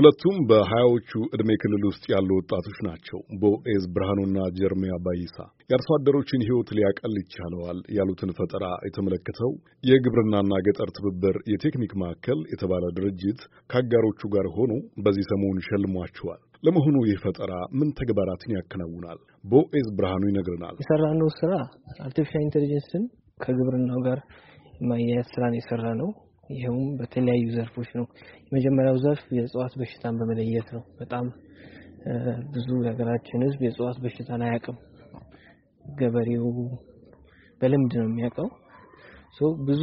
ሁለቱም በሀያዎቹ ዕድሜ ክልል ውስጥ ያሉ ወጣቶች ናቸው። ቦኤዝ ብርሃኑና ጀርሚያ ባይሳ የአርሶ አደሮችን ሕይወት ሊያቀል ይቻለዋል ያሉትን ፈጠራ የተመለከተው የግብርናና ገጠር ትብብር የቴክኒክ ማዕከል የተባለ ድርጅት ከአጋሮቹ ጋር ሆኖ በዚህ ሰሞን ሸልሟቸዋል። ለመሆኑ ይህ ፈጠራ ምን ተግባራትን ያከናውናል? ቦኤዝ ብርሃኑ ይነግረናል። የሰራነው ስራ artificial intelligence ን ከግብርናው ጋር ማያያዝ ስራን እየሰራን ነው። ይኸውም በተለያዩ ዘርፎች ነው። የመጀመሪያው ዘርፍ የእጽዋት በሽታን በመለየት ነው። በጣም ብዙ የሀገራችን ሕዝብ የእጽዋት በሽታን አያውቅም። ገበሬው በልምድ ነው የሚያውቀው። ብዙ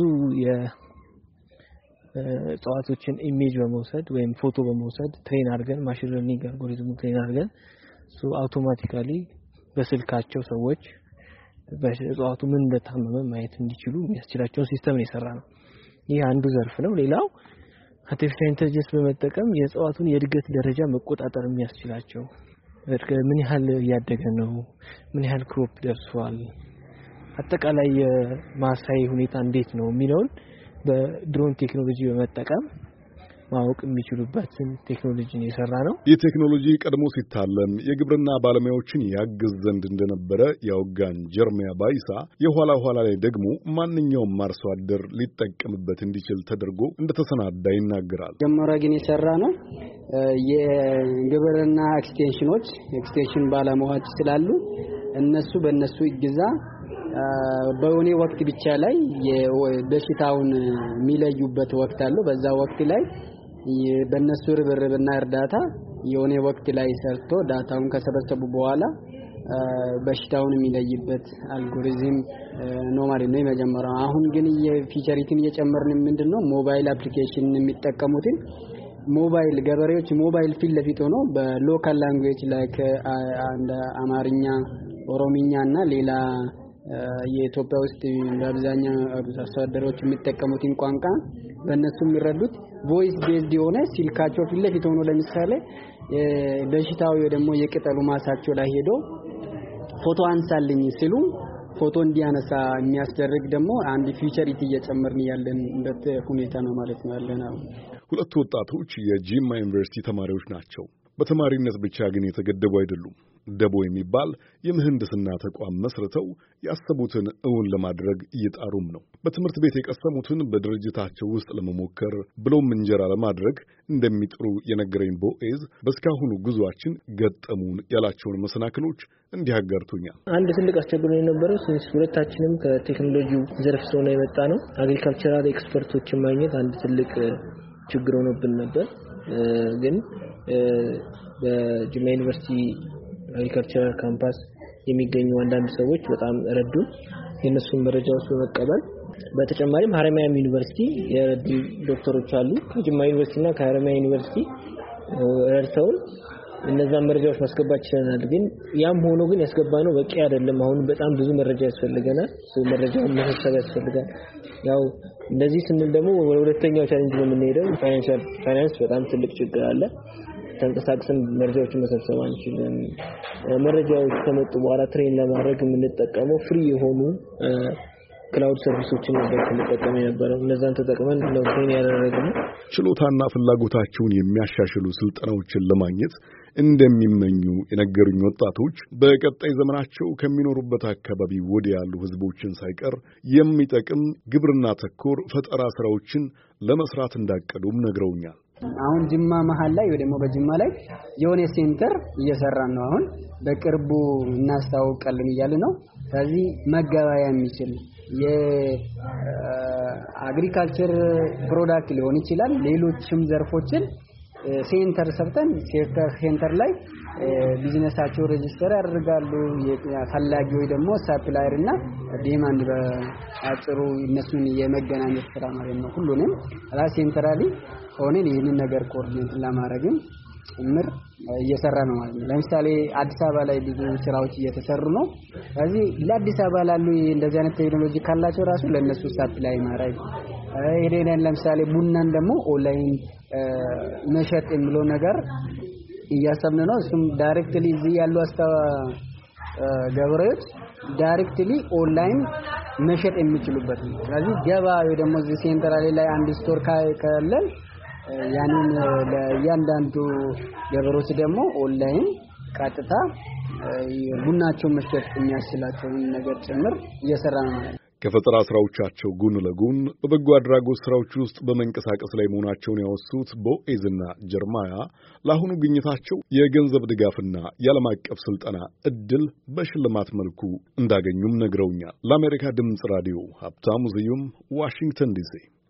የእጽዋቶችን image በመውሰድ ወይም ፎቶ በመውሰድ train አድርገን machine learning algorithm ኡ train አድርገን automatically በስልካቸው ሰዎች እጽዋቱ ምን እንደታመመ ማየት እንዲችሉ የሚያስችላቸውን system እየሰራን ነው። ይህ አንዱ ዘርፍ ነው። ሌላው artificial intelligence በመጠቀም የእጽዋቱን የእድገት ደረጃ መቆጣጠር የሚያስችላቸው ምን ያህል እያደገ ነው፣ ምን ያህል crop ደርሷል፣ አጠቃላይ የማሳይ ሁኔታ እንዴት ነው የሚለውን በድሮን ቴክኖሎጂ በመጠቀም ማወቅ የሚችሉበትን ቴክኖሎጂን እየሰራን ነው። ይህ ቴክኖሎጂ ቀድሞ ሲታለም የግብርና ባለሙያዎችን ያግዝ ዘንድ እንደነበረ ያወጋን ጀርሚያ ባይሳ የኋላ ኋላ ላይ ደግሞ ማንኛውም አርሶ አደር ሊጠቀምበት እንዲችል ተደርጎ እንደተሰናዳ ይናገራል። ሲጀመር ግን የሰራነው የግብርና extension ኖች extension ባለሙያዎች ስላሉ እነሱ በእነሱ እገዛ በሆነ ወቅት ብቻ ላይ በሽታውን የሚለዩበት ወቅት አለው። በዛ ወቅት ላይ በእነሱ ርብርብና እርዳታ የሆነ ወቅት ላይ ሰርቶ data ውን ከሰበሰቡ በኋላ በሽታውን የሚለይበት አልጎሪዝም ነው ማለት ነው የመጀመሪያው። አሁን ግን የ feature ን እየጨመርን ምንድን ነው ሞባይል application የሚጠቀሙትን ሞባይል ገበሬዎች ሞባይል ፊት ለፊት ሆኖ በ local language ላይ እንደ አማርኛ፣ ኦሮሚኛ እና ሌላ የኢትዮጵያ ውስጥ በአብዛኛው አርሶ አደሮች የሚጠቀሙትን ቋንቋ በእነሱ የሚረዱት voice based የሆነ ስልካቸው ፊት ለፊት ሆኖ ለምሳሌ በሽታው ደግሞ የቅጠሉ ማሳቸው ላይ ሄዶ ፎቶ አንሳልኝ ሲሉ ፎቶ እንዲያነሳ የሚያስደርግ ደግሞ አንድ feature እየጨመርን ያለንበት ሁኔታ ነው ማለት ነው ያለን። ሁለቱ ወጣቶች የጂማ ዩኒቨርሲቲ ተማሪዎች ናቸው። በተማሪነት ብቻ ግን የተገደቡ አይደሉም። ደቦ የሚባል የምህንድስና ተቋም መስርተው ያሰቡትን እውን ለማድረግ እየጣሩም ነው። በትምህርት ቤት የቀሰሙትን በድርጅታቸው ውስጥ ለመሞከር ብሎም እንጀራ ለማድረግ እንደሚጥሩ የነገረኝ ቦኤዝ በእስካሁኑ ጉዟችን ገጠሙን ያላቸውን መሰናክሎች እንዲህ አጋርቶኛል። አንድ ትልቅ አስቸግሮ የነበረው ሁለታችንም ከቴክኖሎጂው ዘርፍ ስለሆነ የመጣ ነው agricultural expert ኦችን ማግኘት አንድ ትልቅ ችግር ሆኖብን ነበር ግን በጅማ ዩኒቨርሲቲ agricultural campus የሚገኙ አንዳንድ ሰዎች በጣም ረዱን። የእነሱን መረጃዎች በመቀበል በተጨማሪም ሀረማያም ዩኒቨርሲቲ የረዱ ዶክተሮች አሉ። ከጅማ ዩኒቨርሲቲ እና ከሀረማያ ዩኒቨርሲቲ ረድተውን እነዛን መረጃዎች ማስገባት ችለናል። ግን ያም ሆኖ ግን ያስገባነው በቂ አይደለም። አሁን በጣም ብዙ መረጃ ያስፈልገናል። መረጃውን መሰብሰብ ያስፈልጋል። ያው እንደዚህ ስንል ደግሞ ወደ ሁለተኛው challenge ነው የምንሄደው። ፋይናንስ በጣም ትልቅ ችግር አለ። ተንቀሳቅሰን መረጃዎችን መሰብሰብ አንችልም። መረጃዎች ከመጡ በኋላ train ለማድረግ የምንጠቀመው free የሆኑ cloud service ኦችን ነበር ስንጠቀም የነበረው። እነዛን ተጠቅመን ነው train ያደረግነው። ችሎታና ፍላጎታቸውን የሚያሻሽሉ ስልጠናዎችን ለማግኘት እንደሚመኙ የነገሩኝ ወጣቶች በቀጣይ ዘመናቸው ከሚኖሩበት አካባቢ ወዲያ ያሉ ሕዝቦችን ሳይቀር የሚጠቅም ግብርና ተኮር ፈጠራ ስራዎችን ለመስራት እንዳቀዱም ነግረውኛል። አሁን ጅማ መሀል ላይ ወይ ደግሞ በጅማ ላይ የሆነ center እየሰራን ነው። አሁን በቅርቡ እናስታውቃለን ያለነው። ስለዚህ መገበያ የሚችል የ agriculture product ሊሆን ይችላል። ሌሎችም ዘርፎችን center ሰርተን center ላይ business ኣቸው register ያደርጋሉ። ፈላጊዎች ደግሞ supplier እና demand በአጭሩ እነሱን የመገናኘት ስራ ማለት ነው። ሁሉንም centrally ሆነን ይህንን ነገር coordinate ለማድረግም ጭምር እየሰራን ነው ማለት ነው። ለምሳሌ አዲስ አበባ ላይ ብዙ ስራዎች እየተሰሩ ነው። ስለዚህ ለአዲስ አበባ ላሉ እንደዚህ አይነት ቴክኖሎጂ ካላቸው ራሱ ለእነሱ supply ማድረግ ሄደን ለምሳሌ ቡናን ደግሞ ኦንላይን መሸጥ የሚለው ነገር እያሰብን ነው። እሱም directly እዚህ ያሉ አስታ ገበሬዎች directly online መሸጥ የሚችሉበት ነው። ስለዚህ ወይ ደግሞ እዚህ central ላይ አንድ store ካለን ያንን ለእያንዳንዱ ገበሬዎች ደግሞ ኦንላይን ቀጥታ ቡናቸውን መሸጥ የሚያስችላቸውን ነገር ጭምር እየሰራን ነው ማለት ነው። ከፈጠራ ስራዎቻቸው ጎን ለጎን በበጎ አድራጎት ስራዎች ውስጥ በመንቀሳቀስ ላይ መሆናቸውን ያወሱት ቦኤዝና ጀርማያ ለአሁኑ ግኝታቸው የገንዘብ ድጋፍና የዓለም አቀፍ ስልጠና እድል በሽልማት መልኩ እንዳገኙም ነግረውኛል። ለአሜሪካ ድምፅ ራዲዮ ሀብታሙ ስዩም ዋሽንግተን ዲሲ